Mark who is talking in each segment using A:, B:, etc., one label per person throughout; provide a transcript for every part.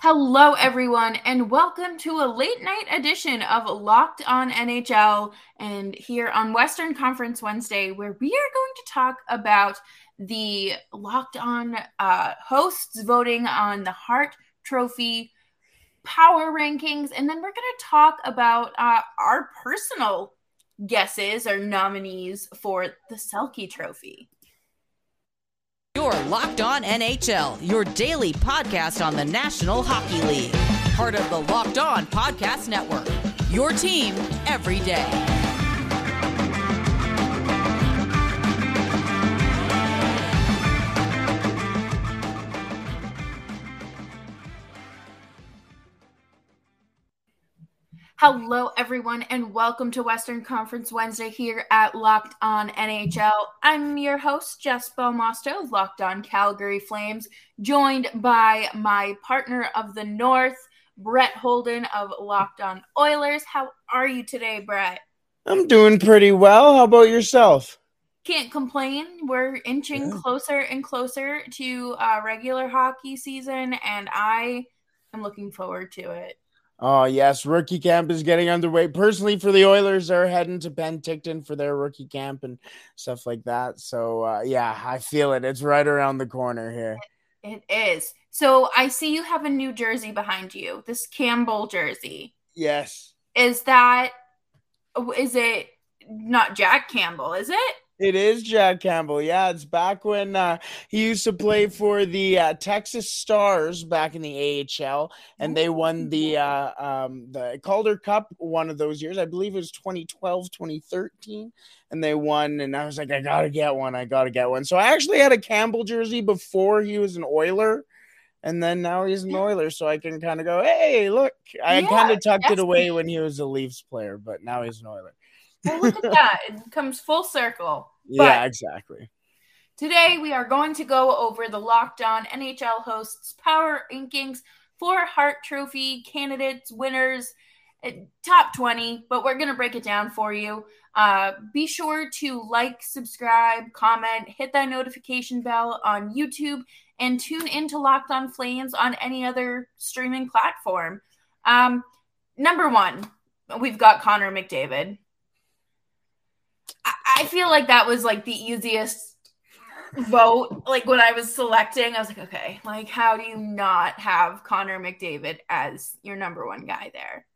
A: Hello, everyone, and welcome to a late night edition of Locked On NHL. And here on Western Conference Wednesday, where we are going to talk about the Locked On uh, hosts voting on the Hart Trophy power rankings. And then we're going to talk about uh, our personal guesses or nominees for the Selke Trophy.
B: Locked On NHL, your daily podcast on the National Hockey League. Part of the Locked On Podcast Network. Your team every day.
A: Hello, everyone, and welcome to Western Conference Wednesday here at Locked On NHL. I'm your host, Jess Belmosto Locked On Calgary Flames, joined by my partner of the North, Brett Holden of Locked On Oilers. How are you today, Brett?
C: I'm doing pretty well. How about yourself?
A: Can't complain. We're inching yeah. closer and closer to uh, regular hockey season, and I am looking forward to it.
C: Oh, yes. Rookie camp is getting underway. Personally, for the Oilers, they're heading to Penticton for their rookie camp and stuff like that. So, uh, yeah, I feel it. It's right around the corner here.
A: It is. So, I see you have a new jersey behind you, this Campbell jersey.
C: Yes.
A: Is that, is it not Jack Campbell, is it?
C: It is Jack Campbell. Yeah, it's back when uh, he used to play for the uh, Texas Stars back in the AHL, and they won the uh, um, the Calder Cup one of those years. I believe it was 2012, 2013, and they won. And I was like, I gotta get one. I gotta get one. So I actually had a Campbell jersey before he was an Oiler. And then now he's an Oiler, so I can kind of go, hey, look. I yeah, kind of tucked it away when he was a Leafs player, but now he's an Oiler.
A: Well, look at that. It comes full circle.
C: yeah, exactly.
A: Today, we are going to go over the Locked On NHL hosts power rankings for Hart Trophy candidates, winners, eh, top 20, but we're going to break it down for you. Uh, be sure to like, subscribe, comment, hit that notification bell on YouTube, and tune into Locked On Flames on any other streaming platform. Um, number one, we've got Connor McDavid. I feel like that was like the easiest vote. Like when I was selecting, I was like, okay, like how do you not have Connor McDavid as your number one guy there?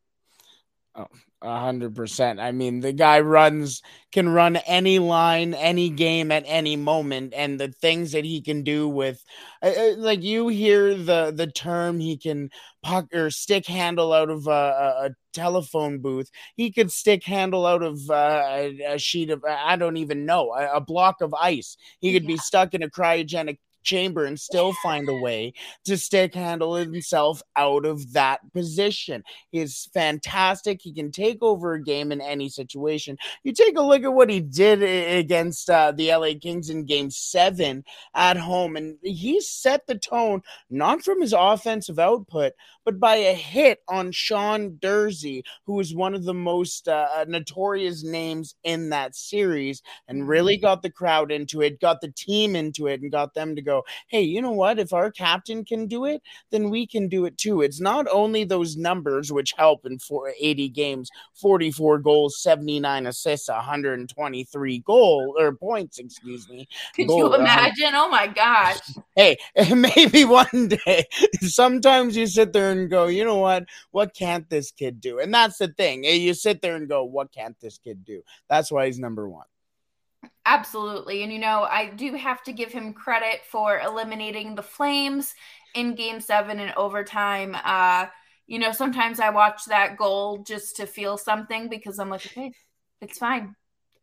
C: Oh, a hundred percent. I mean, the guy runs can run any line, any game at any moment, and the things that he can do with, uh, uh like you hear the the term he can puck or stick handle out of a, a telephone booth. He could stick handle out of uh, a, a, sheet of I don't even know a, a block of ice. He could yeah. be stuck in a cryogenic chamber and still find a way to stick handle himself out of that position. He's fantastic. He can take over a game in any situation. You take a look at what he did against uh, the LA Kings in game seven at home, and he set the tone not from his offensive output, but by a hit on Sean Durzi, who was one of the most uh, uh, notorious names in that series, and really mm-hmm. got the crowd into it, got the team into it, and got them to go, hey, you know what? If our captain can do it, then we can do it too. It's not only those numbers which help in 80 games 44 goals, 79 assists, 123 goal or points, excuse me.
A: Could goal, you imagine? Uh, oh my gosh.
C: Hey, maybe one day. Sometimes you sit there and and go, you know what? What can't this kid do? And that's the thing. You sit there and go, what can't this kid do? That's why he's number one.
A: Absolutely. And, you know, I do have to give him credit for eliminating the Flames in game seven and overtime. Uh, you know, sometimes I watch that goal just to feel something because I'm like, okay, it's fine.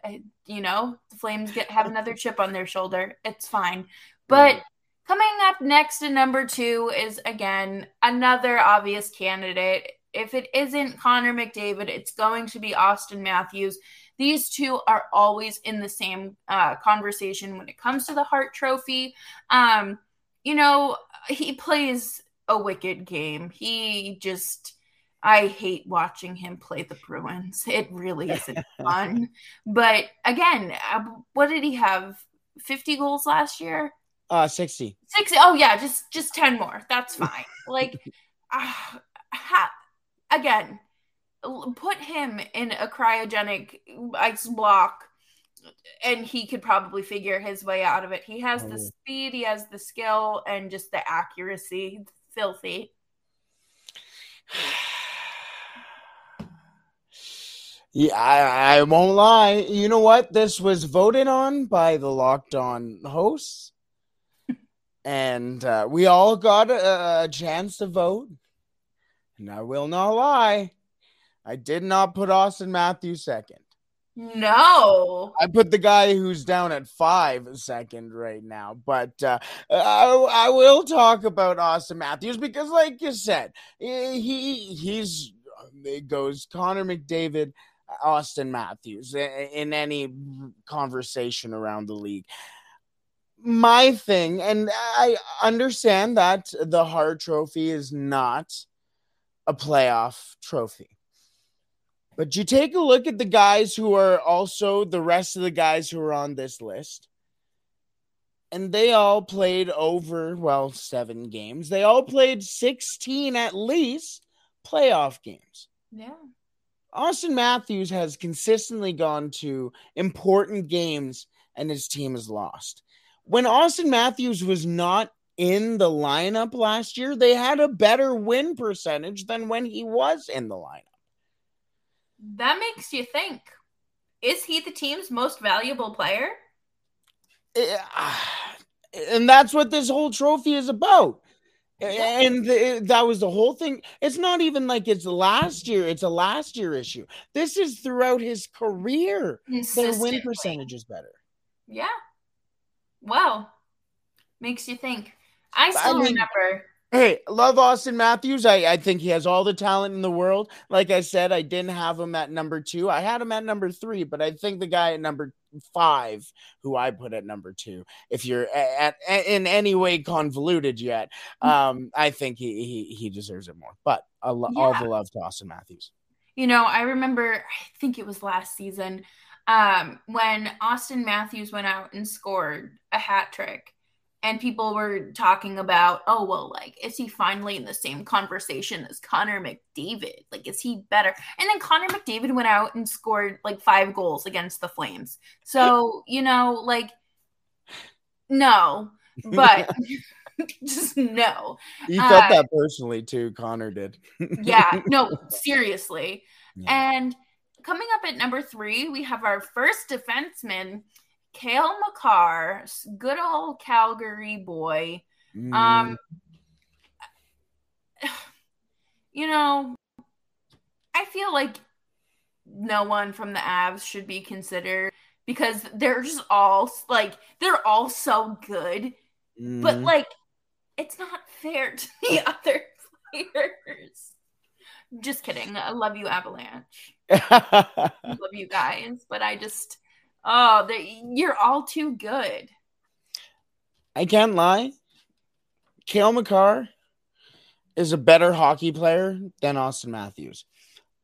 A: I, you know, the Flames get have another chip on their shoulder. It's fine. But Coming up next to number two is again another obvious candidate. If it isn't Connor McDavid, it's going to be Austin Matthews. These two are always in the same uh, conversation when it comes to the Hart Trophy. Um, you know, he plays a wicked game. He just, I hate watching him play the Bruins. It really isn't fun. But again, uh, what did he have? 50 goals last year?
C: Uh, 60.
A: 60. Oh, yeah, just just 10 more. That's fine. like, uh, ha- again, put him in a cryogenic ice block and he could probably figure his way out of it. He has the oh. speed, he has the skill, and just the accuracy. Filthy.
C: Yeah, I, I, won't lie. You know what? This was voted on by the Locked On hosts, and uh, we all got a, a chance to vote. And I will not lie, I did not put Austin Matthews second.
A: No.
C: I put the guy who's down at five second right now, but uh, I, I will talk about Austin Matthews because, like you said, he he's it goes Connor McDavid, Austin Matthews in any conversation around the league. My thing, and I understand that the Hart Trophy is not a playoff trophy but you take a look at the guys who are also the rest of the guys who are on this list. And they all played over, well, seven games. They all played 16 at least playoff games.
A: Yeah.
C: Austin Matthews has consistently gone to important games and his team has lost. When Austin Matthews was not in the lineup last year, they had a better win percentage than when he was in the lineup
A: that makes you think is he the team's most valuable player?
C: Eh, uh, and that's what this whole trophy is about. And the, that was the whole thing. It's not even like it's last year, it's a last year issue. This is throughout his career. Their win percentage is better.
A: Yeah. Well, makes you think. I still I mean, remember
C: Hey, love Austin Matthews. I, I think he has all the talent in the world. Like I said, I didn't have him at number two. I had him at number three, but I think the guy at number five, who I put at number two, if you're at, at in any way convoluted yet, mm. um, I think he, he he deserves it more. But lo- yeah. all the love to Austin Matthews.
A: You know, I remember. I think it was last season um, when Austin Matthews went out and scored a hat trick and people were talking about, oh well, like is he finally in the same conversation as Connor McDavid? Like, is he better? And then Connor McDavid went out and scored like five goals against the Flames. So you know, like, no, but just no.
C: You felt uh, that personally too. Connor did.
A: yeah, no, seriously. Yeah. And coming up at number three, we have our first defenseman Cale Makar, good old Calgary boy. Mm. Um, you know, I feel like no one from the Avs should be considered because they're just all like they're all so good, mm. but like it's not fair to the other players. Just kidding. I love you, Avalanche. I love you guys, but I just Oh, you're all too good.
C: I can't lie. Cale Makar is a better hockey player than Austin Matthews.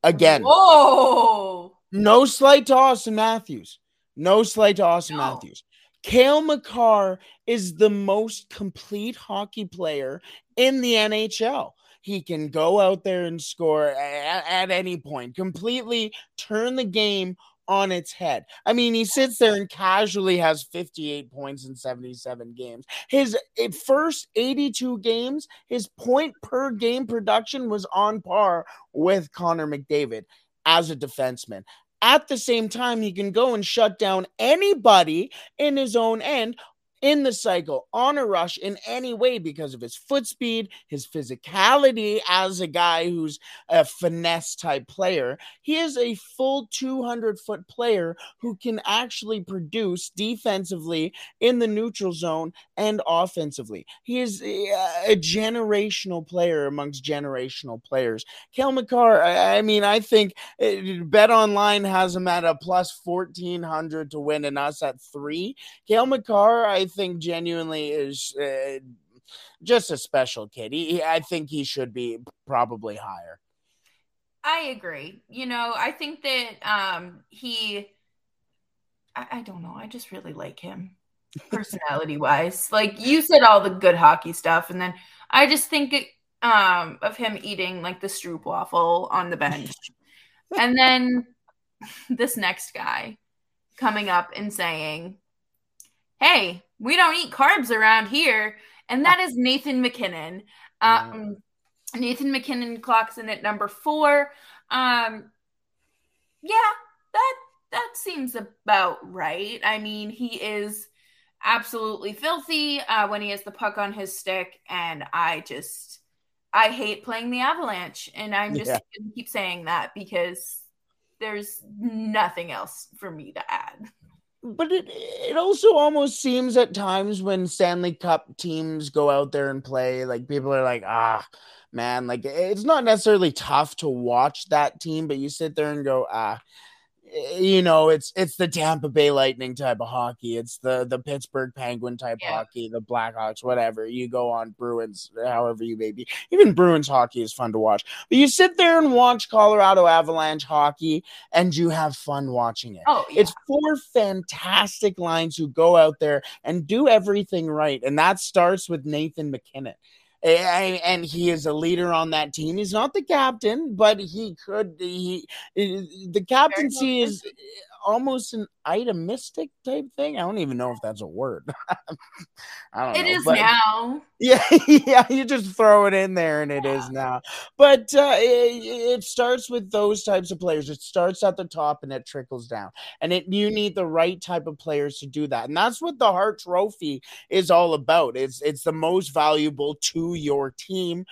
C: Again.
A: Whoa.
C: No slight to Austin Matthews. No slight to Austin no. Matthews. Cale Makar is the most complete hockey player in the NHL. He can go out there and score at, at any point, completely turn the game on its head. I mean, he sits there and casually has 58 points in 77 games. His eh, first 82 games, his point per game production was on par with Connor McDavid as a defenseman. At the same time, he can go and shut down anybody in his own end in the cycle on a rush in any way because of his foot speed, his physicality as a guy who's a finesse type player. He is a full 200 foot player who can actually produce defensively in the neutral zone and offensively. He is a, generational player amongst generational players. Cale Makar, I, mean, I think uh, Bet Online has him at a plus 1400 to win and us at three. Cale Makar, I think genuinely is uh, just a special kid. He, I think he should be probably higher.
A: I agree. You know, I think that um he I, I don't know, I just really like him personality wise. like you said all the good hockey stuff and then I just think it um, of him eating like the stroop waffle on the bench. and then this next guy coming up and saying, Hey, we don't eat carbs around here. And that is Nathan MacKinnon. Um, Nathan MacKinnon clocks in at number four. Um, yeah, that that seems about right. I mean, he is absolutely filthy uh, when he has the puck on his stick, and I just I hate playing the Avalanche, and I'm just yeah. gonna keep saying that because there's nothing else for me to add.
C: But it it also almost seems at times when Stanley Cup teams go out there and play, like people are like, ah, man, like it's not necessarily tough to watch that team, but you sit there and go, ah, you know, it's it's the Tampa Bay Lightning type of hockey. It's the the Pittsburgh Penguin type yeah. hockey, the Blackhawks, whatever. You go on Bruins, however you may be. Even Bruins hockey is fun to watch. But you sit there and watch Colorado Avalanche hockey, and you have fun watching it.
A: Oh, yeah.
C: It's four fantastic lines who go out there and do everything right, and that starts with Nathan MacKinnon and he is a leader on that team. He's not the captain, but he could. He eh, the captaincy is almost an itemistic type thing. I don't even know if that's a word.
A: I don't it know. Is now.
C: Yeah, yeah. You just throw it in there, and it yeah. is now. But uh, it, it, starts with those types of players. It starts at the top and it trickles down. And it you need the right type of players to do that. And that's what the Hart Trophy is all about. It's it's the most valuable to your team.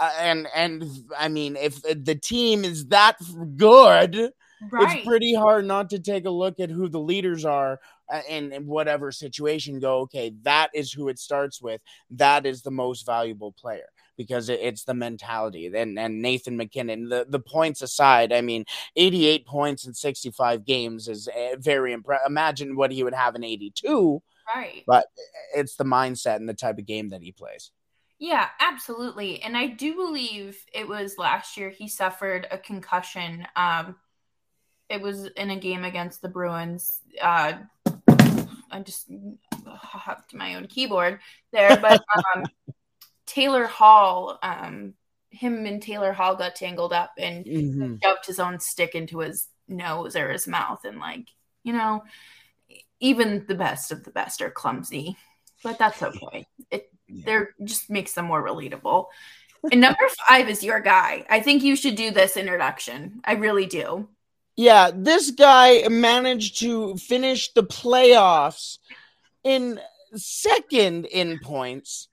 C: Uh, and and I mean, if the team is that good, Right. It's pretty hard not to take a look at who the leaders are uh, in, in whatever situation. Go, okay, that is who it starts with. That is the most valuable player because it's the mentality. And and Nathan MacKinnon, the, the points aside, I mean, 88 points in 65 games is eh, very impressive. Imagine what he would have in 82.
A: Right.
C: But it's the mindset and the type of game that he plays.
A: Yeah, absolutely. And I do believe it was last year he suffered a concussion. Um, it was in a game against the Bruins. Uh, I just hopped my own keyboard there, but um, Taylor Hall, um, him and Taylor Hall got tangled up and mm-hmm. shoved his own stick into his nose or his mouth, and like you know, even the best of the best are clumsy, but that's okay. It yeah. there just makes them more relatable. And number five is your guy. I think you should do this introduction. I really do.
C: Yeah, this guy managed to finish the playoffs in second in points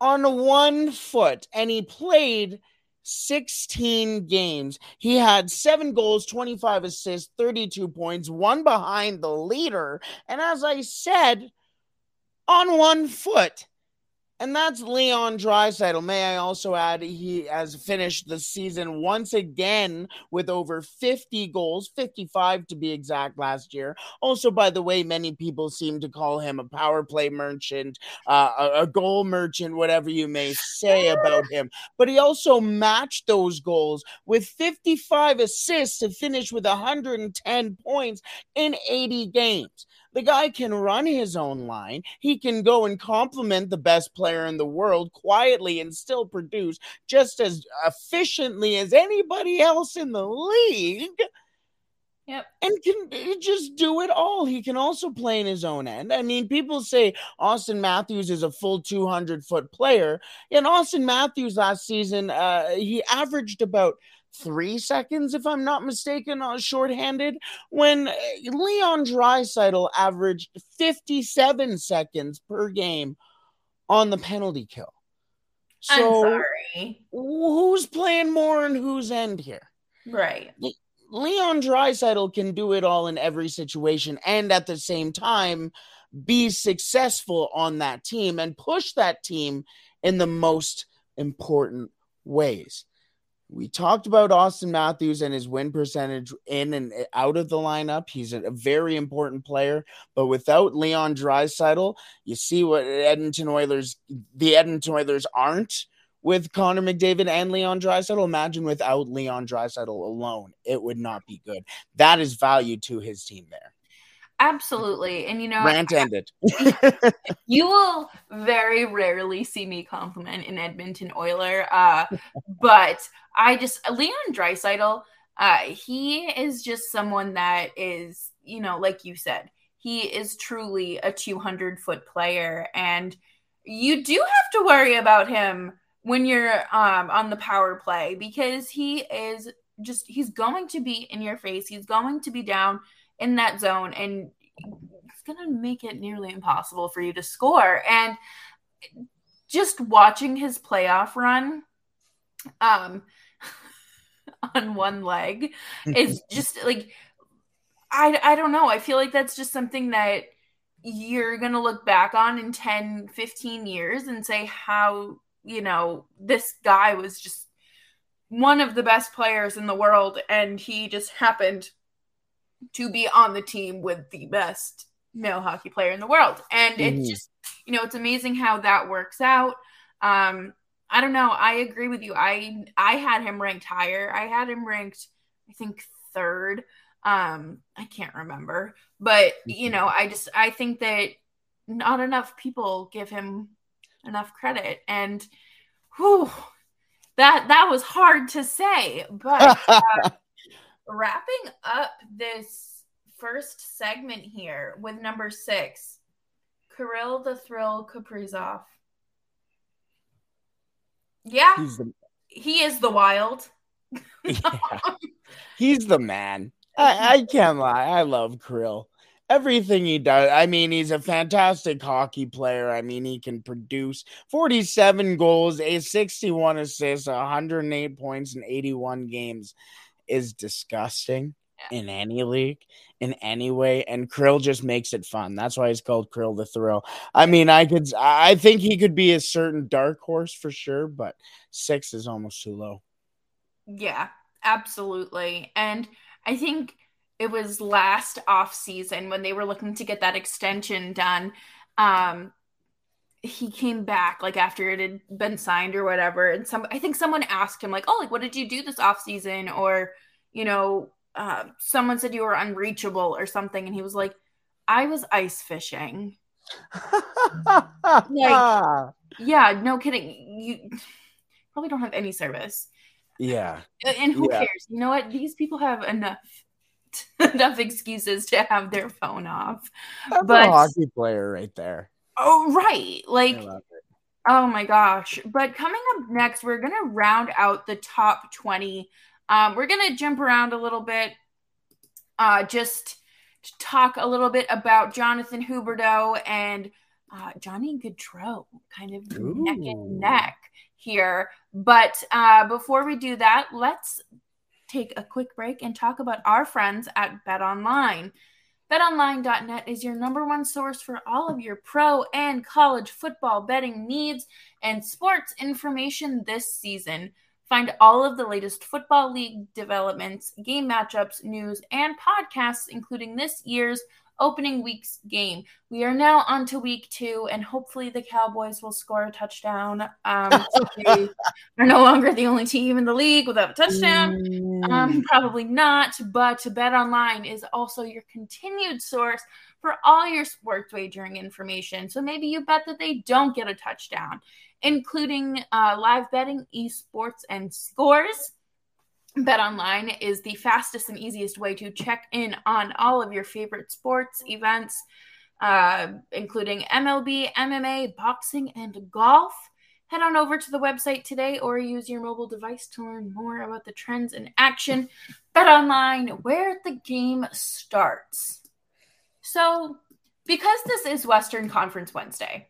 C: on one foot, and he played 16 games. He had seven goals, 25 assists, 32 points, one behind the leader. And as I said, on one foot. And that's Leon Draisaitl. May I also add, he has finished the season once again with over 50 goals, 55 to be exact, last year. Also, by the way, many people seem to call him a power play merchant, uh, a, a goal merchant, whatever you may say about him. But he also matched those goals with 55 assists to finish with 110 points in 80 games. The guy can run his own line. He can go and compliment the best player in the world quietly and still produce just as efficiently as anybody else in the league.
A: Yep.
C: And can just do it all. He can also play in his own end. I mean, people say Austin Matthews is a full 200 foot player. And Austin Matthews last season, uh, he averaged about three seconds, if I'm not mistaken, on shorthanded, when uh, Leon Draisaitl averaged 57 seconds per game on the penalty kill.
A: So
C: who's playing more and whose end here?
A: Right.
C: Leon Draisaitl can do it all in every situation and at the same time be successful on that team and push that team in the most important ways. We talked about Austin Matthews and his win percentage in and out of the lineup. He's a very important player, but without Leon Draisaitl, you see what Edmonton Oilers, the Edmonton Oilers aren't with Connor McDavid and Leon Draisaitl. Imagine without Leon Draisaitl alone, it would not be good. That is value to his team there.
A: Absolutely. And you know,
C: rant ended.
A: you will very rarely see me compliment an Edmonton Oiler. Uh, but I just Leon Draisaitl, uh, he is just someone that is, you know, like you said, he is truly a 200 foot player. And you do have to worry about him when you're um, on the power play because he is just, he's going to be in your face. He's going to be down in that zone and it's going to make it nearly impossible for you to score. And just watching his playoff run um, on one leg is just like, I, I don't know. I feel like that's just something that you're going to look back on in 10, 15 years and say how, you know, this guy was just one of the best players in the world and he just happened to be on the team with the best male hockey player in the world. And mm-hmm. it's just, you know, it's amazing how that works out. Um, I don't know. I agree with you. I I had him ranked higher. I had him ranked, I think, third. Um, I can't remember. But you know, I just I think that not enough people give him enough credit. And whew, that that was hard to say. But uh, wrapping up this first segment here with number six, Kirill the Thrill Kaprizov. Yeah, the... he is the wild.
C: yeah. He's the man. I, I can't lie. I love Krill. everything he does. I mean, he's a fantastic hockey player. I mean, he can produce 47 goals, a 61 assists, 108 points in 81 games is disgusting yeah. in any league, in any way. And Krill just makes it fun. That's why he's called Krill the Thrill. I mean, I could, I think he could be a certain dark horse for sure, but six is almost too low.
A: Yeah, absolutely. And I think it was last off season when they were looking to get that extension done. Um, he came back like after it had been signed or whatever and some i think someone asked him like oh like what did you do this off season or you know uh, someone said you were unreachable or something and he was like i was ice fishing like yeah no kidding you probably don't have any service
C: yeah
A: and who yeah. cares you know what these people have enough enough excuses to have their phone off
C: That's but a hockey player right there
A: Oh, right. Like, oh my gosh. But coming up next, we're going to round out the top 20. Um, we're going to jump around a little bit, uh, just to talk a little bit about Jonathan Huberdeau and uh, Johnny Gaudreau, kind of Ooh. neck and neck here. But uh, before we do that, let's take a quick break and talk about our friends at Bet Online. BetOnline.net is your number one source for all of your pro and college football betting needs and sports information this season. Find all of the latest football league developments, game matchups, news, and podcasts, including this year's opening week's game. We are now on to week two, and hopefully the Cowboys will score a touchdown. Um, they are no longer the only team in the league without a touchdown. Um, mm. probably not, but Bet Online is also your continued source for all your sports wagering information. So maybe you bet that they don't get a touchdown, including uh, live betting, esports, and scores. BetOnline is the fastest and easiest way to check in on all of your favorite sports events, uh, including MLB, MMA, boxing, and golf. Head on over to the website today or use your mobile device to learn more about the trends in action. BetOnline, where the game starts. So, because this is Western Conference Wednesday,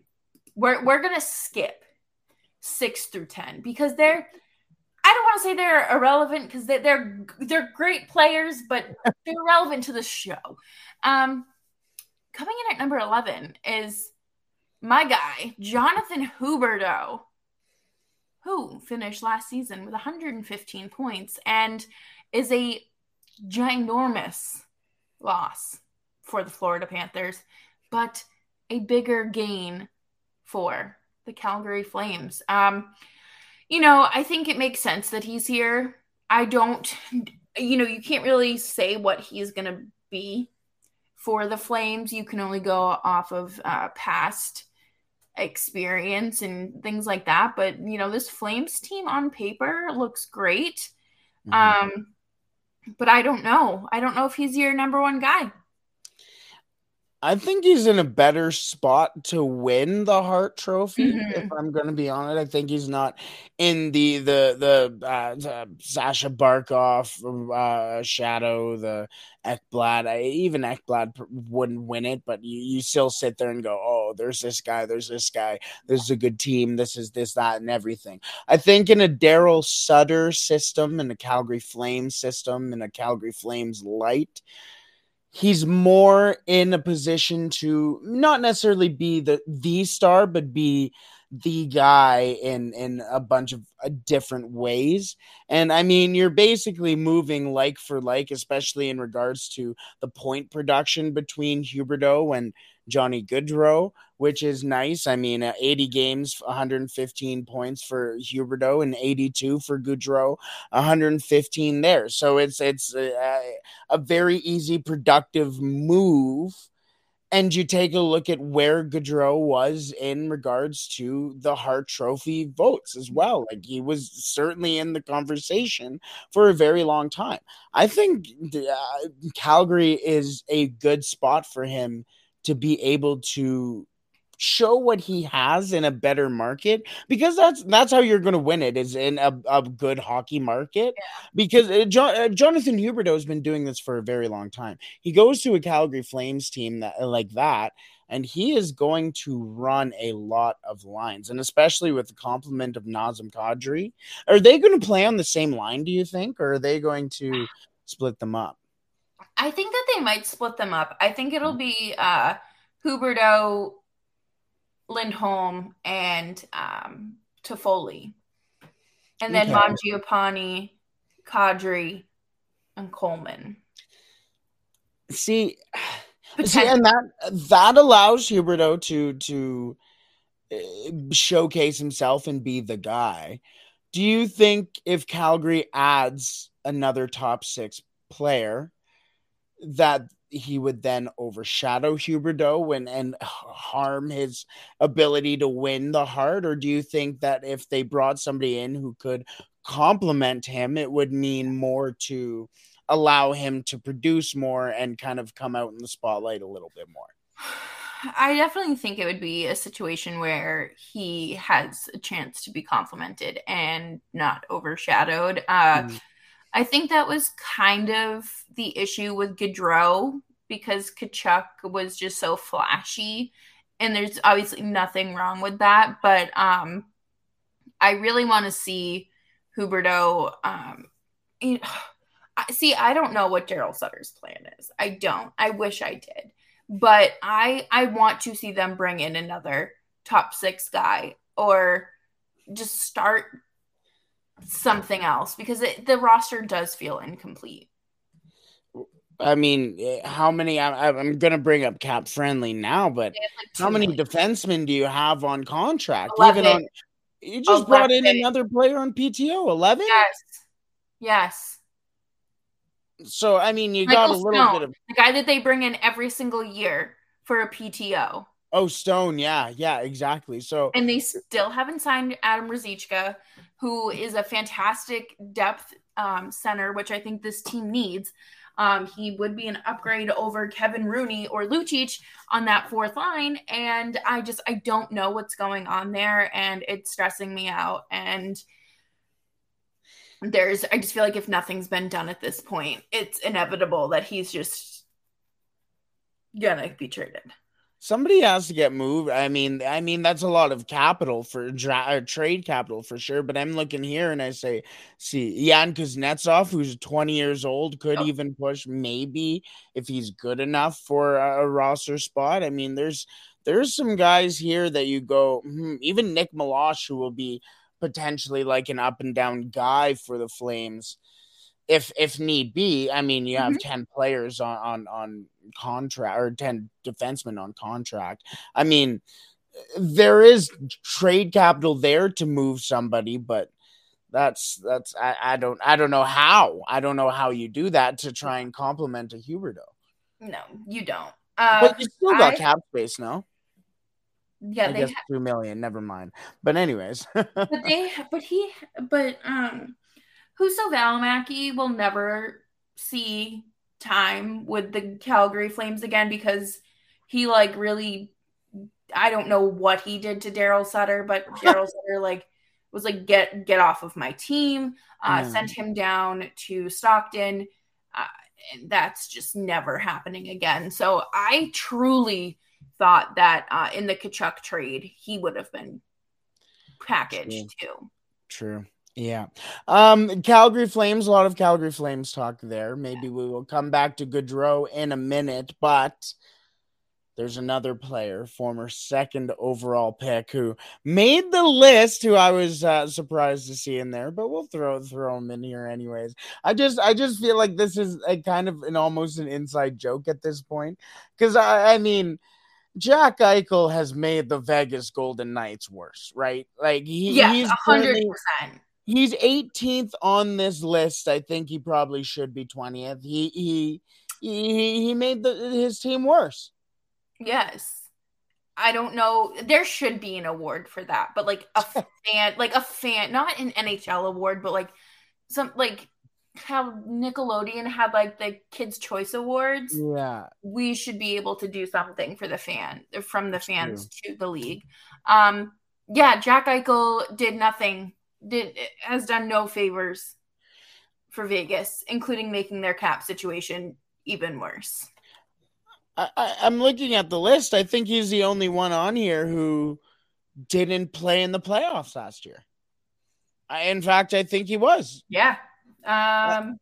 A: we're, we're going to skip 6 through 10 because they're I don't want to say they're irrelevant because they, they're they're great players, but they're relevant to the show. Um, coming in at number eleven is my guy Jonathan Huberdeau, who finished last season with 115 points and is a ginormous loss for the Florida Panthers, but a bigger gain for the Calgary Flames. Um, you know, I think it makes sense that he's here. I don't, you know, you can't really say what he's going to be for the Flames. You can only go off of uh, past experience and things like that. But you know, this Flames team on paper looks great. Mm-hmm. Um, but I don't know. I don't know if he's your number one guy.
C: I think he's in a better spot to win the Hart Trophy. Mm-hmm. If I'm going to be honest, I think he's not in the the the, uh, the Sasha Barkov uh, shadow, the Ekblad. I, even Ekblad wouldn't win it, but you, you still sit there and go, "Oh, there's this guy, there's this guy, this is a good team, this is this that and everything." I think in a Daryl Sutter system, in a Calgary Flames system, in a Calgary Flames light he's more in a position to not necessarily be the the star but be the guy in in a bunch of uh, different ways. And i mean you're basically moving like for like especially in regards to the point production between huberdeau and Johnny Gaudreau, which is nice. I mean, uh, 80 games, 115 points for Huberdeau, and 82 for Gaudreau, 115 there. So it's it's a, a very easy, productive move. And you take a look at where Gaudreau was in regards to the Hart Trophy votes as well. Like he was certainly in the conversation for a very long time. I think uh, Calgary is a good spot for him to be able to show what he has in a better market because that's that's how you're going to win it is in a, a good hockey market yeah. because uh, John, uh, Jonathan Huberdeau has been doing this for a very long time. He goes to a Calgary Flames team that like that and he is going to run a lot of lines and especially with the complement of Nazem Kadri. Are they going to play on the same line do you think or are they going to split them up?
A: I think that they might split them up. I think it'll be uh, Huberdeau, Lindholm, and um, Toffoli. And then okay. Mangiapane, Kadri, and Coleman.
C: See, see, and that that allows Huberdeau to to uh, showcase himself and be the guy. Do you think if Calgary adds another top six player, that he would then overshadow Huberdeau and, and harm his ability to win the Hart? Or do you think that if they brought somebody in who could complement him, it would mean more to allow him to produce more and kind of come out in the spotlight a little bit more?
A: I definitely think it would be a situation where he has a chance to be complimented and not overshadowed. Uh, mm. I think that was kind of the issue with Gaudreau because Tkachuk was just so flashy. And there's obviously nothing wrong with that. But um, I really want to see Huberdeau. Um, see, I don't know what Daryl Sutter's plan is. I don't. I wish I did. But I I want to see them bring in another top six guy or just start something else because it, the roster does feel incomplete.
C: I mean, how many? I, am going to bring up cap friendly now, but like how many million. defensemen do you have on contract? 11. Even on, you just 11. brought in another player on PTO. Eleven?
A: Yes, yes.
C: So I mean, you Michael got a little
A: Stone,
C: bit of
A: the guy that they bring in every single year for a PTO.
C: Oh, Stone, yeah, yeah, exactly. So
A: and they still haven't signed Adam Ruzicka, who is a fantastic depth um, center, which I think this team needs. Um, he would be an upgrade over Kevin Rooney or Lucic on that fourth line, and I just I don't know what's going on there, and it's stressing me out. And there's I just feel like if nothing's been done at this point, it's inevitable that he's just gonna be traded
C: somebody has to get moved. I mean, I mean that's a lot of capital for dra- trade capital for sure. But I'm looking here and I say, see, Yan Kuznetsov, who's 20 years old, could oh. even push maybe if he's good enough for a, a, roster spot. I mean, there's there's some guys here that you go, hmm, even Nick Meloche, who will be potentially like an up and down guy for the Flames if if need be. I mean, you have mm-hmm. ten players on on on contract or ten defensemen on contract. I mean, there is trade capital there to move somebody, but that's that's I, I don't I don't know how I don't know how you do that to try and complement a Huberdeau.
A: No, you don't. Uh,
C: but you still got
A: I-
C: cap space, no?
A: yeah,
C: I
A: they
C: guess
A: ha-
C: two million. Never mind. But anyways,
A: but they but he but um Juuso Valimaki will never see time with the Calgary Flames again because he like really I don't know what he did to Daryl Sutter, but Daryl Sutter like was like get get off of my team, uh,
C: Yeah.
A: sent him down to Stockton. Uh, and that's just never happening again. So I truly thought that uh, in the Tkachuk trade he would have been packaged too.
C: True. Yeah. Um, Calgary Flames, a lot of Calgary Flames talk there. Maybe we will come back to Gaudreau in a minute, but there's another player, former second overall pick, who made the list, who I was uh, surprised to see in there, but we'll throw throw him in here anyways. I just I just feel like this is a kind of an almost an inside joke at this point. Because I, I mean Jack Eichel has made the Vegas Golden Knights worse, right? Like he,
A: Yes,
C: he's
A: a hundred
C: currently-
A: percent.
C: He's 18th on this list. I think he probably should be 20th. He he he, he made the, his team worse.
A: Yes. I don't know. There should be an award for that, but like a fan, like a fan, not an NHL award, but like some like how Nickelodeon had like the Kids Choice Awards.
C: Yeah,
A: We should be able to do something for the fan, from the fans to the league. Um, yeah, Jack Eichel did nothing. Did has done no favors for Vegas, including making their cap situation even worse.
C: I, I, I'm looking at the list. I think he's the only one on here who didn't play in the playoffs last year. I, in fact, I think he was.
A: Yeah. Um.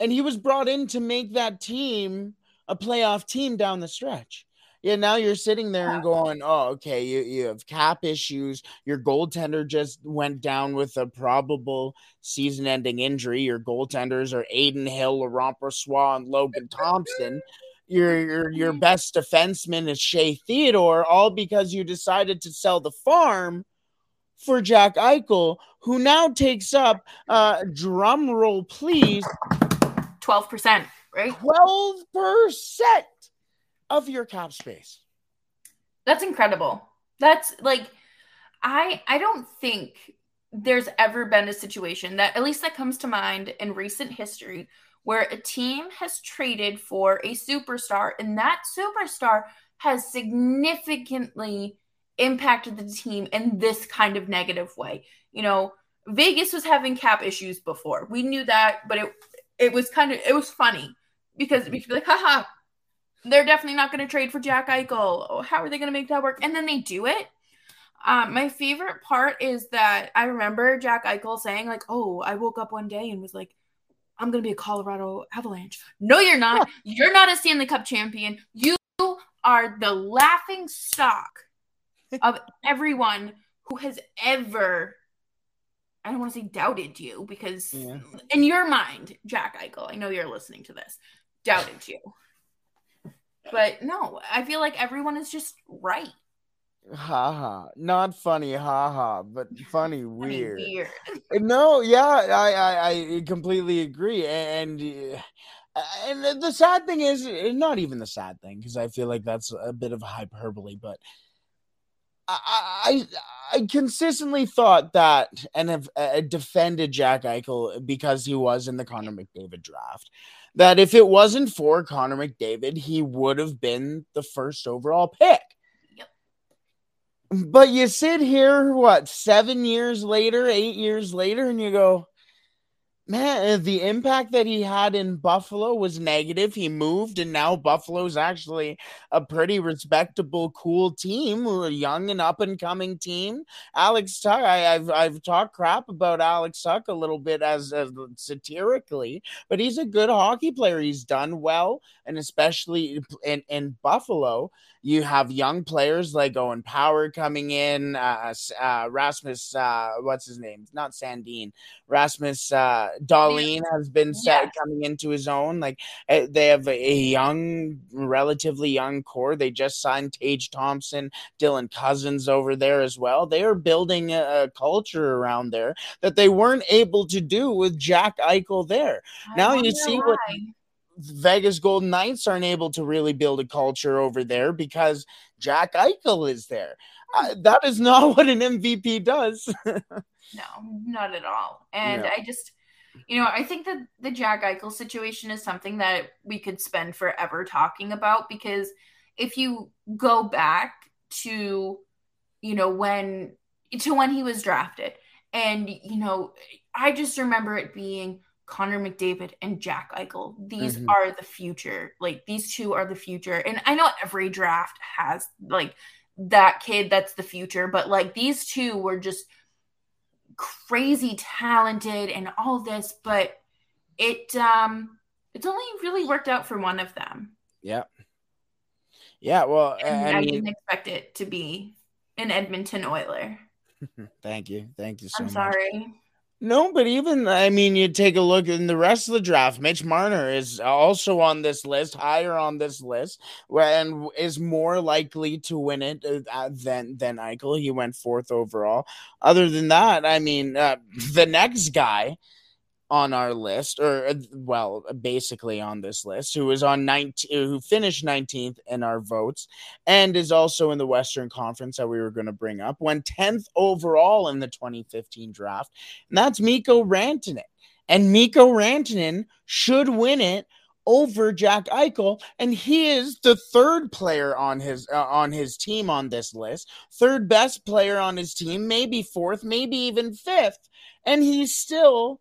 C: and he was brought in to make that team a playoff team down the stretch. Yeah, now you're sitting there and going, "Oh, okay, you, you have cap issues. Your goaltender just went down with a probable season-ending injury. Your goaltenders are Adin Hill, Laurent Brossoit, and Logan Thompson. Your your your best defenseman is Shea Theodore, all because you decided to sell the farm for Jack Eichel, who now takes up uh drum roll please
A: 12%, right?
C: 12% of your cap space.
A: That's incredible. That's like I I don't think there's ever been a situation that at least that comes to mind in recent history where a team has traded for a superstar and that superstar has significantly impacted the team in this kind of negative way. You know, Vegas was having cap issues before. We knew that, but it it was kind of it was funny because we could be like, haha, they're definitely not going to trade for Jack Eichel. Oh, how are they going to make that work? And then they do it. Um, my favorite part is that I remember Jack Eichel saying, like, oh, I woke up one day and was like, I'm going to be a Colorado Avalanche. No, you're not. You're not a Stanley Cup champion. You are the laughing stock of everyone who has ever, I don't want to say doubted you because
C: Yeah.
A: in your mind, Jack Eichel, I know you're listening to this, doubted you. But no, I feel like everyone is just right.
C: Ha ha. Not funny, ha ha, but funny,
A: mean,
C: weird.
A: weird.
C: No, yeah, I, I, I completely agree. And uh, and the sad thing is, uh, not even the sad thing, because I feel like that's a bit of hyperbole, but I, I, I consistently thought that and have uh, defended Jack Eichel because he was in the Connor McDavid draft. That if it wasn't for Connor McDavid, he would have been the first overall pick.
A: Yep.
C: But you sit here, what, seven years later, eight years later, and you go, man, the impact that he had in Buffalo was negative. He moved, and now Buffalo's actually a pretty respectable, cool team, a young and up and coming team. Alex Tuch, I, have I've talked crap about Alex Tuch a little bit as, as satirically, but he's a good hockey player. He's done well, and especially in, in Buffalo, you have young players like Owen Power coming in, uh, uh, Rasmus, uh, what's his name? Not Sandin. Rasmus uh, Dahlin has been set
A: Yes.
C: coming into his own. Like uh, they have a, young, relatively young core. They just signed Tage Thompson, Dylan Cozens over there as well. They are building a, a culture around there that they weren't able to do with Jack Eichel there.
A: I
C: Now you see what- Vegas Golden Knights aren't able to really build a culture over there because Jack Eichel is there. Uh, that is not what an MVP does.
A: no, not at all. And. I just, you know, I think that the Jack Eichel situation is something that we could spend forever talking about because if you go back to, you know, when to when he was drafted, and you know, I just remember it being Connor McDavid and Jack Eichel. These mm-hmm. are the future. Like these two are the future. And I know every draft has like that kid that's the future, but like these two were just crazy talented and all this, but it um it's only really worked out for one of them.
C: Yeah. Yeah, well,
A: I, I, didn't expect it to be an Edmonton Oiler.
C: Thank you. Thank you so
A: I'm
C: much.
A: sorry.
C: No, but even I mean, you take a look in the rest of the draft. Mitch Marner is also on this list, higher on this list, and is more likely to win it uh, than than Eichel. He went fourth overall. Other than that, I mean, uh, the next guy on our list, or uh, well, basically on this list, who is on 19, who finished 19th in our votes, and is also in the Western Conference that we were going to bring up, went 10th overall in the 2015 draft, and that's Mikko Rantanen. And Mikko Rantanen should win it over Jack Eichel, and he is the third player on his uh, on his team on this list, third best player on his team, maybe fourth, maybe even fifth, and he's still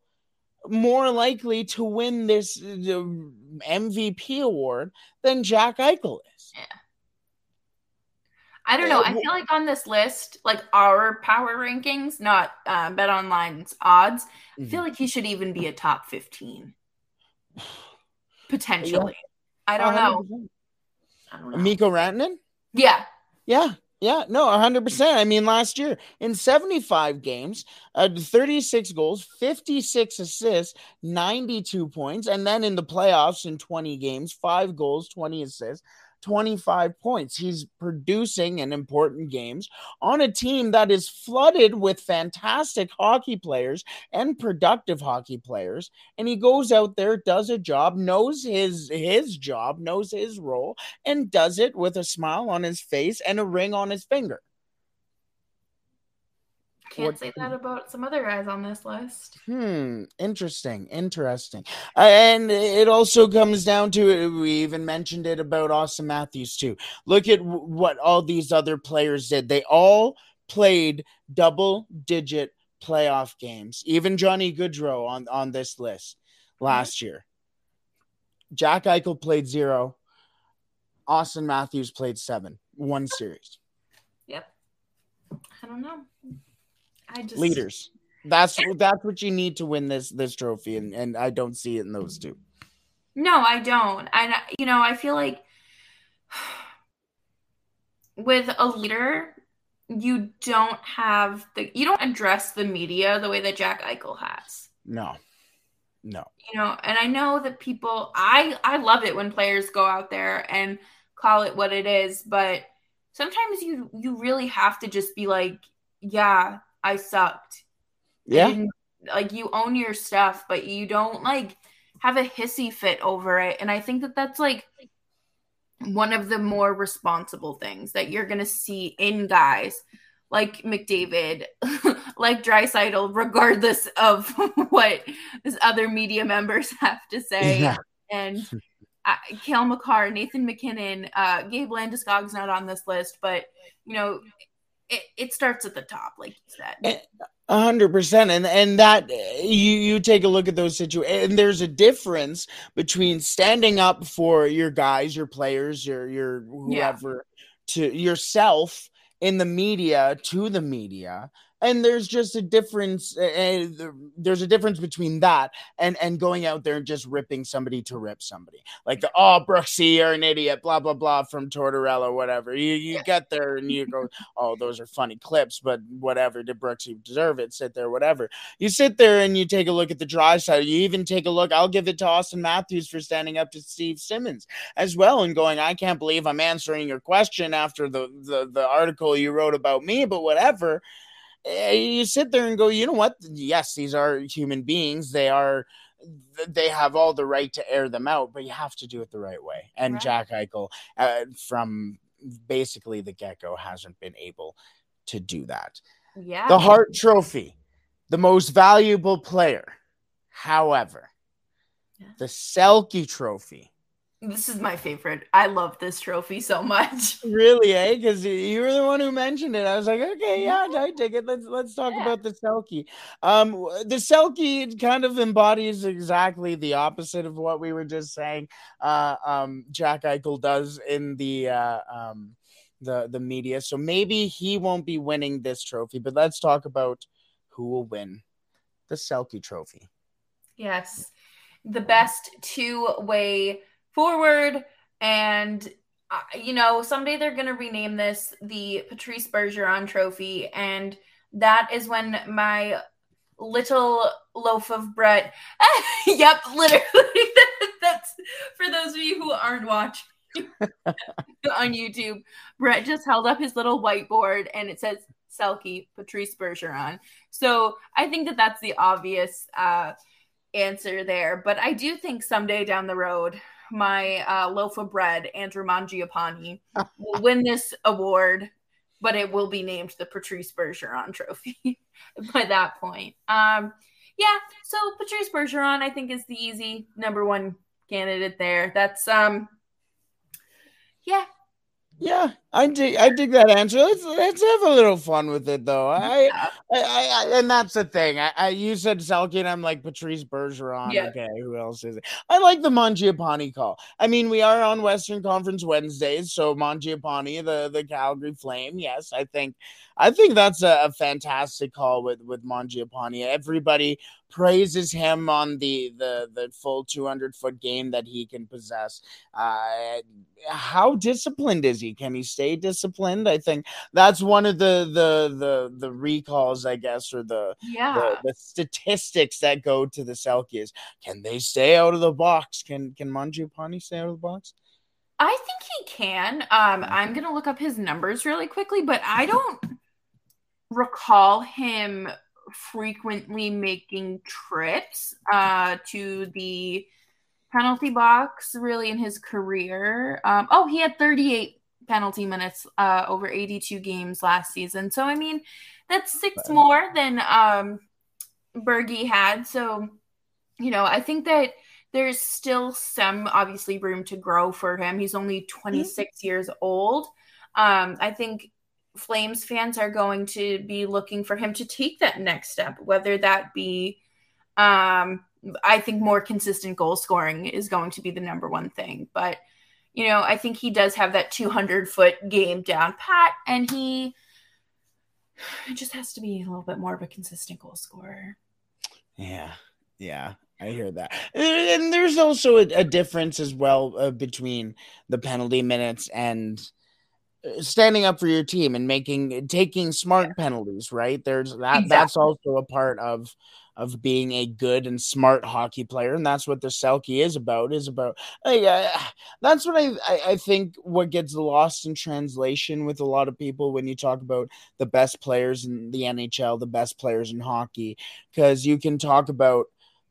C: more likely to win this MVP award than Jack Eichel is.
A: Yeah. I don't know. I feel like on this list, like our power rankings, not uh, Bet Online's odds, mm-hmm. I feel like he should even be a top 15. Potentially. Yeah. I don't know.
C: I don't know. Mikko Rantanen?
A: Yeah.
C: Yeah. Yeah, no, 100%. I mean, last year in 75 games, uh, 36 goals, 56 assists, 92 points. And then in the playoffs in 20 games, five goals, 20 assists, 25 points. He's producing in important games on a team that is flooded with fantastic hockey players and productive hockey players. And he goes out there, does a job, knows his his job, knows his role, and does it with a smile on his face and a ring on his finger.
A: Can't what, say that about some other guys on this list.
C: Hmm. Interesting. Interesting. Uh, and it also comes down to we even mentioned it about Auston Matthews too. Look at w- what all these other players did. They all played double digit playoff games. Even Johnny Gaudreau on on this list last mm-hmm. year. Jack Eichel played zero. Auston Matthews played seven. One series.
A: Yep. I don't know. I just
C: leaders. That's that's what you need to win this this trophy, and and I don't see it in those two.
A: No, I don't. And uh, you know, I feel like with a leader, you don't have the you don't address the media the way that Jack Eichel has.
C: No. No.
A: You know, and I know that people I I love it when players go out there and call it what it is, but sometimes you you really have to just be like, yeah, I sucked.
C: Yeah.
A: like you own your stuff, but you don't like have a hissy fit over it. And I think that that's like one of the more responsible things that you're going to see in guys like McDavid, like Draisaitl, regardless of what his other media members have to say. Yeah. And uh, Cale Makar, Nathan MacKinnon, uh, Gabe Landeskog's not on this list, but you know, it, it starts at the top, like you said.
C: Eh, a hundred percent, and and that you you take a look at those situations, and there's a difference between standing up for your guys, your players, your your whoever, yeah. to yourself in the media to the media, and there's just a difference uh, there's a difference between that and and going out there and just ripping somebody to rip somebody. Like the oh brooksy you're an idiot blah blah blah from tortorella whatever. You you get there and you go oh those are funny clips but whatever did brooksy deserve it? Sit there whatever. You sit there and you take a look at the Draisaitl. You even take a look i'll give it to auston matthews for standing up to steve simmons as well and going i can't believe i'm answering your question after the the, the article you wrote about me but whatever you sit there and go, you know what? Yes, these are human beings. They are they have all the right to air them out, but you have to do it the right way. And right. Jack Eichel, uh, from basically the get go, hasn't been able to do that.
A: Yeah.
C: The Hart Trophy, the most valuable player. However, yeah. the Selke Trophy
A: this is my favorite. I love this trophy so much.
C: Really, eh? Because you were the one who mentioned it. I was like, okay, yeah, I take it. Let's let's talk yeah. about the Selke. Um, the Selke kind of embodies exactly the opposite of what we were just saying. Uh, um, Jack Eichel does in the uh, um, the the media. So maybe he won't be winning this trophy. But let's talk about who will win the Selke Trophy.
A: Yes, the best two way forward. And, uh, you know, someday they're going to rename this the Patrice Bergeron Trophy. And that is when my little loaf of bread. yep, literally. That's for those of you who aren't watching on YouTube. Brett just held up his little whiteboard and it says Selke Patrice Bergeron. So I think that that's the obvious uh, answer there. But I do think someday down the road, my uh, loaf of bread, Andrew Mangiapane, will win this award, but it will be named the Patrice Bergeron Trophy by that point. Um, yeah, so Patrice Bergeron, I think, is the easy number one candidate there. That's um, yeah,
C: yeah, I dig I dig that answer. Let's let's have a little fun with it though. I, yeah. I, I, and that's the thing. I, I you said Selke and I'm like Patrice Bergeron. Yeah. Okay, who else is it? I like the Mangiapane call. I mean, we are on Western Conference Wednesdays, so Mangiapane, the the Calgary Flame. Yes, I think I think that's a, a fantastic call with with Mangiapane. Everybody praises him on the the the full 200 foot game that he can possess. Uh, how disciplined is he? Can he stay disciplined? I think that's one of the the the the recalls, I guess, or the
A: yeah
C: the, the statistics that go to the Selkes. Can they stay out of the box? Can can Mangiapane stay out of the box?
A: I think he can. Um, I'm gonna look up his numbers really quickly, but I don't recall him frequently making trips uh, to the penalty box really in his career. Um, oh, he had 38 penalty minutes uh, over 82 games last season. So, I mean, that's six more than um, Bergie had. So, you know, I think that there's still some obviously room to grow for him. He's only 26 mm-hmm. years old. Um, I think Flames fans are going to be looking for him to take that next step, whether that be, um, I think more consistent goal scoring is going to be the number one thing. But, you know, I think he does have that 200 foot game down pat, and he just has to be a little bit more of a consistent goal scorer.
C: Yeah. Yeah. I hear that. And there's also a, a difference as well uh, between the penalty minutes and standing up for your team and making taking smart penalties right there's that exactly. that's also a part of of being a good and smart hockey player and that's what the selke is about is about like, uh, that's what I, I i think what gets lost in translation with a lot of people when you talk about the best players in the nhl the best players in hockey because you can talk about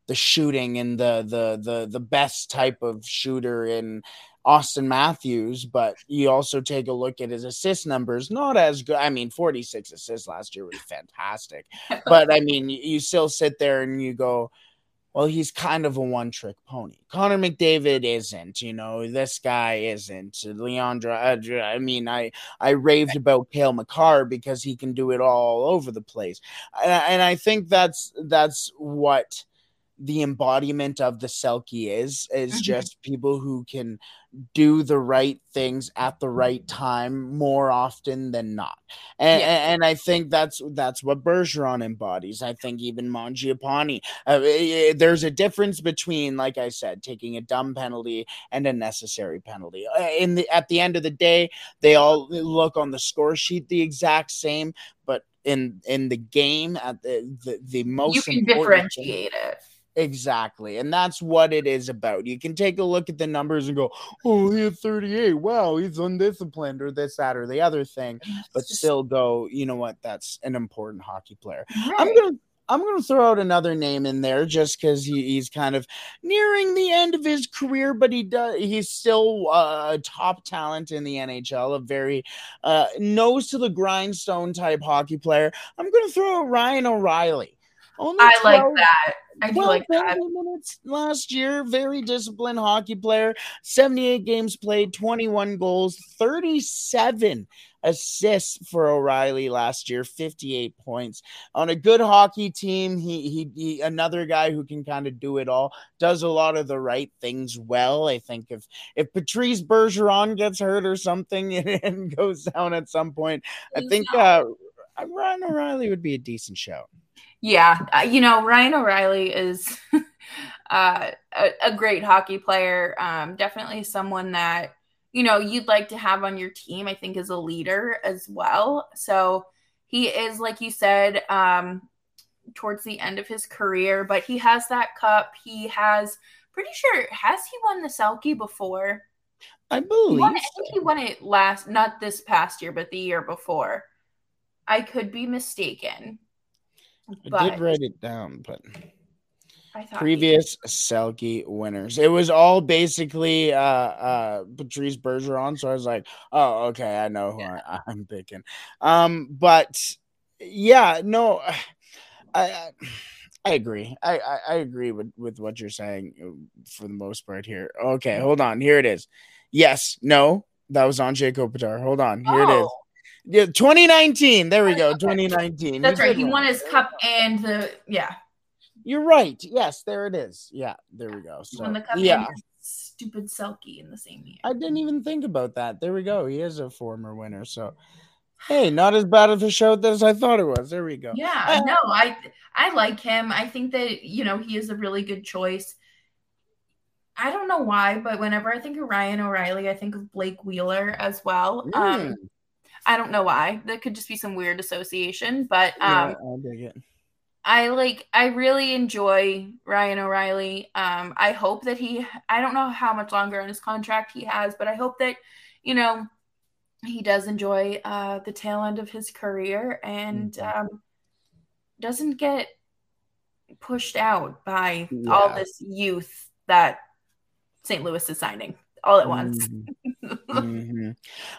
C: the shooting and the the the the best type of shooter in Auston Matthews, but you also take a look at his assist numbers, not as good. I mean, 46 assists last year was fantastic. but I mean, you still sit there and you go, well, he's kind of a one trick pony. Connor McDavid isn't, you know, this guy isn't. Leandra, uh, I mean, I, I raved about Cale Makar because he can do it all over the place. And, and I think that's, that's what the embodiment of the selke is is mm-hmm. just people who can do the right things at the right time more often than not. And, yeah. and I think that's that's what Bergeron embodies. I think even Mangiapane. Uh, eh, eh, there's a difference between, like I said, taking a dumb penalty and a necessary penalty. Uh, in the at the end of the day, they all look on the score sheet the exact same, but in in the game at the the, the most
A: you can differentiate thing, it
C: Exactly. And that's what it is about. You can take a look at the numbers and go, oh, he had 38. Wow, he's undisciplined or this, that, or the other thing, but still go, you know what? That's an important hockey player. Right. I'm going to. I'm going to throw out another name in there just because he, he's kind of nearing the end of his career, but he does he's still uh, a top talent in the NHL, a very uh, nose to the grindstone type hockey player. I'm going to throw out Ryan O'Reilly.
A: Only I 12, like that. I do like that.
C: minutes last year. Very disciplined hockey player. 78 games played, 21 goals, 37 assists for O'Reilly last year, 58 points on a good hockey team. He, he, he another guy who can kind of do it all, does a lot of the right things well. I think if if Patrice Bergeron gets hurt or something and goes down at some point, I think uh, Ryan O'Reilly would be a decent show.
A: Yeah, uh, you know Ryan O'Reilly is. uh, a, a, great hockey player. Um, definitely someone that you know you'd like to have on your team i think as a leader as well so he is like you said um towards the end of his career but he has that cup he has pretty sure has he won the Selke before
C: i believe
A: won, i think he won it last not this past year but the year before i could be mistaken
C: i did write it down but previous Selke winners. It was all basically uh uh Patrice Bergeron. So I was like, oh, okay, I know who yeah. I, am picking. Um, but yeah, no, I I agree. I, I, I agree with, with what you're saying uh, for the most part here. Okay, hold on. Here it is. Yes, no, that was Anze Kopitar. Hold on. Here oh. it is. Yeah, 2019. There we go. 2019.
A: That's right. He won his cup and the yeah.
C: You're right. Yes, there it is. Yeah, there we go. So, when the cup yeah.
A: stupid Selke in the same year.
C: I didn't even think about that. There we go. He is a former winner. So, hey, not as bad of a show as I thought it was. There we go.
A: Yeah, uh, no, I I like him. I think that you know he is a really good choice. I don't know why, but whenever I think of Ryan O'Reilly, I think of Blake Wheeler as well. Mm. Um, I don't know why. That could just be some weird association, but um, yeah, I it. I like I really enjoy Ryan O'Reilly. Um, I hope that he I don't know how much longer on his contract he has, but I hope that, you know, he does enjoy uh the tail end of his career and mm-hmm. um doesn't get pushed out by yeah. all this youth that St. Louis is signing all at once.
C: Mm-hmm. mm-hmm.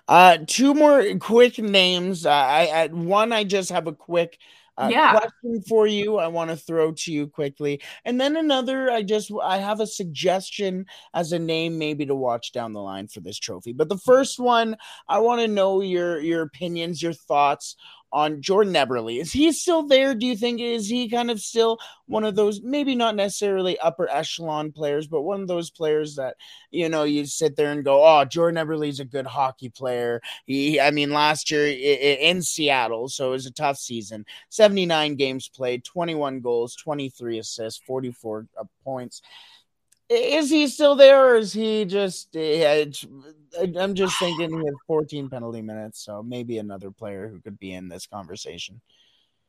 C: Uh, two more quick names. Uh, I, I one I just have a quick uh, yeah. question for you i want to throw to you quickly and then another i just i have a suggestion as a name maybe to watch down the line for this trophy but the first one i want to know your your opinions your thoughts on Jordan Eberle. Is he still there? Do you think is he kind of still one of those maybe not necessarily upper echelon players, but one of those players that you know you sit there and go, "Oh, Jordan Eberle is a good hockey player." He, I mean, last year in Seattle, so it was a tough season. Seventy nine games played, twenty one goals, twenty three assists, forty four uh, points is he still there or is he just yeah, i'm just thinking he has 14 penalty minutes so maybe another player who could be in this conversation.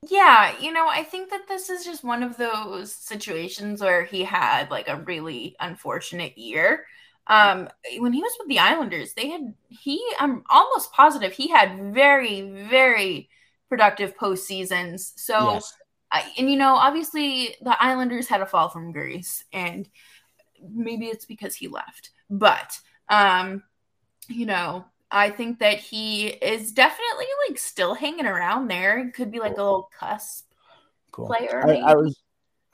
A: Yeah you know i think that this is just one of those situations where he had like a really unfortunate year. Um when he was with the islanders they had he i'm almost positive he had very very productive post seasons so yes. I, and you know obviously the islanders had a fall from grace and maybe it's because he left. But um, you know, I think that he is definitely like still hanging around there. Could be like a little cusp cool. player.
C: I, I, was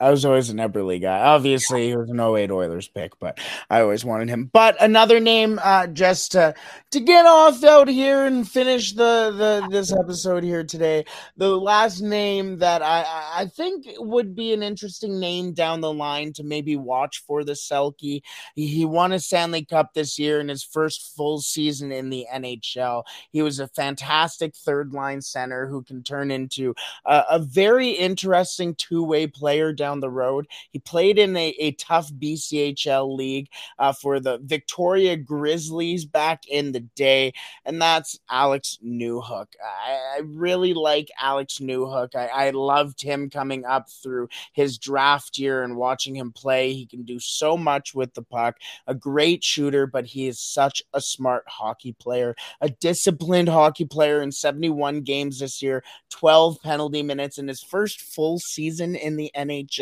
C: I was always an Eberle guy. Obviously, he was an 08 Oilers pick, but I always wanted him. But another name, uh, just to to get off out here and finish the, the this episode here today. The last name that I I think would be an interesting name down the line to maybe watch for the Selke. He, he won a Stanley Cup this year in his first full season in the NHL. He was a fantastic third line center who can turn into a, a very interesting two way player down down the road. He played in a, a tough BCHL league uh, for the Victoria Grizzlies back in the day, and that's Alex Newhook. I, I really like Alex Newhook. I, I loved him coming up through his draft year and watching him play. He can do so much with the puck, a great shooter, but he is such a smart hockey player, a disciplined hockey player in 71 games this year, 12 penalty minutes in his first full season in the NHL.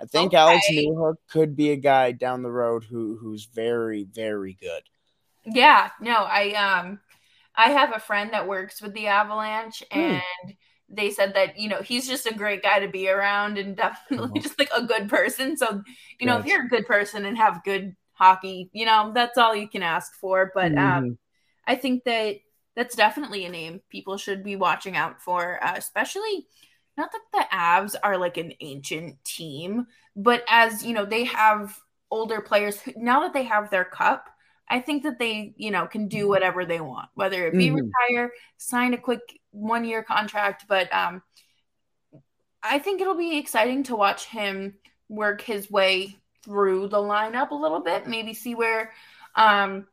C: I think okay. Alex Newhook could be a guy down the road who who's very very good.
A: Yeah, no, I um I have a friend that works with the Avalanche hmm. and mm. they said that, you know, he's just a great guy to be around and definitely mm-hmm. just like a good person. So, you know, if you're a good person and have good hockey, you know, that's all you can ask for, but mm. um mm-hmm. I think that that's definitely a name people should be watching out for, uh, especially not that the Avs are like an ancient team, but as you know, they have older players who, now that they have their cup. I think that they, you know, can do whatever they want, whether it be mm-hmm. retire, sign a quick one year contract. But um, I think it'll be exciting to watch him work his way through the lineup a little bit, maybe see where um,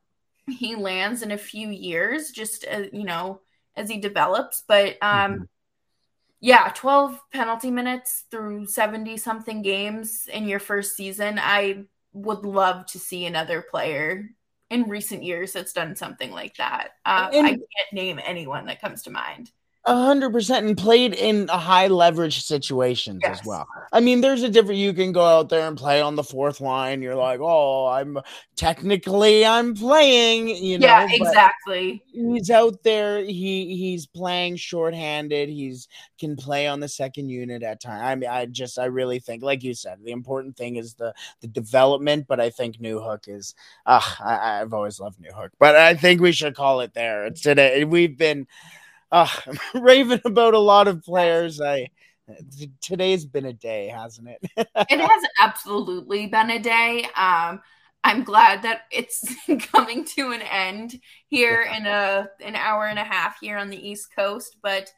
A: he lands in a few years, just uh, you know as he develops. But um, mm-hmm. Yeah, twelve penalty minutes through seventy something games in your first season. I would love to see another player in recent years that's done something like that. Uh, and, I can't name anyone that comes to mind.
C: A hundred percent, and played in a high leverage situations yes. as well. I mean, there's a different. You can go out there and play on the fourth line. You're like, oh, I'm technically I'm playing. You know,
A: yeah, exactly.
C: He's out there. He he's playing shorthanded. He's can play on the second unit at time. I mean, I just I really think, like you said, the important thing is the the development. But I think Newhook is. Uh, I, I've always loved Newhook, but I think we should call it there. It's today. We've been uh, raving about a lot of players. I today's been a day, hasn't it?
A: it has absolutely been a day. Um, I'm glad that it's coming to an end here in a an hour and a half here on the East Coast. But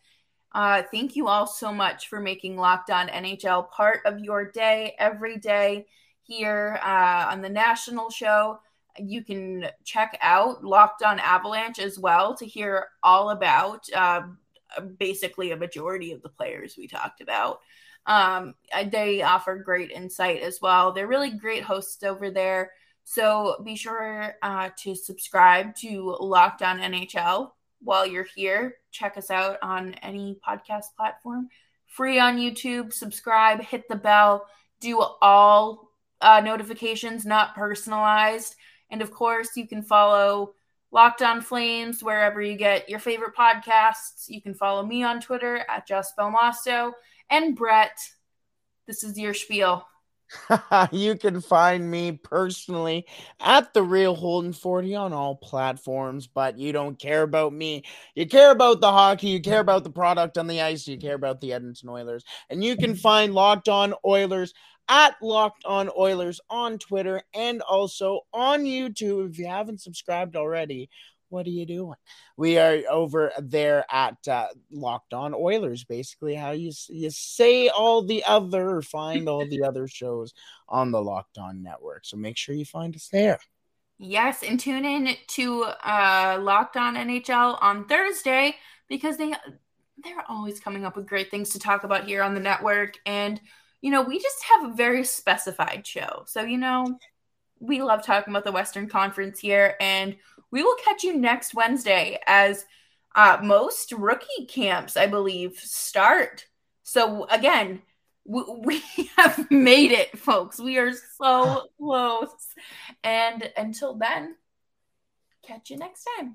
A: uh, thank you all so much for making Locked On NHL part of your day every day here uh, on the national show you can check out Locked on Avalanche as well to hear all about uh, basically a majority of the players we talked about. Um, they offer great insight as well. They're really great hosts over there. So be sure uh, to subscribe to Locked on NHL while you're here. Check us out on any podcast platform. Free on YouTube. Subscribe, hit the bell, do all uh, notifications, not personalized. And of course, you can follow Locked On Flames wherever you get your favorite podcasts. You can follow me on Twitter at Just Belmosto. And Brett, this is your spiel.
C: you can find me personally at the real Holden 40 on all platforms, but you don't care about me. You care about the hockey, you care about the product on the ice, you care about the Edmonton Oilers. And you can find Locked On Oilers at Locked On Oilers on Twitter and also on YouTube. If you haven't subscribed already, what are you doing? We are over there at uh, Locked On Oilers, basically how you you say all the other find all the other shows on the Locked On network. So make sure you find us there.
A: Yes, and tune in to uh, Locked On NHL on Thursday because they they're always coming up with great things to talk about here on the network and you know, we just have a very specified show. So, you know, we love talking about the Western Conference here, and we will catch you next Wednesday as uh, most rookie camps, I believe, start. So, again, we, we have made it, folks. We are so close. And until then, catch you next time.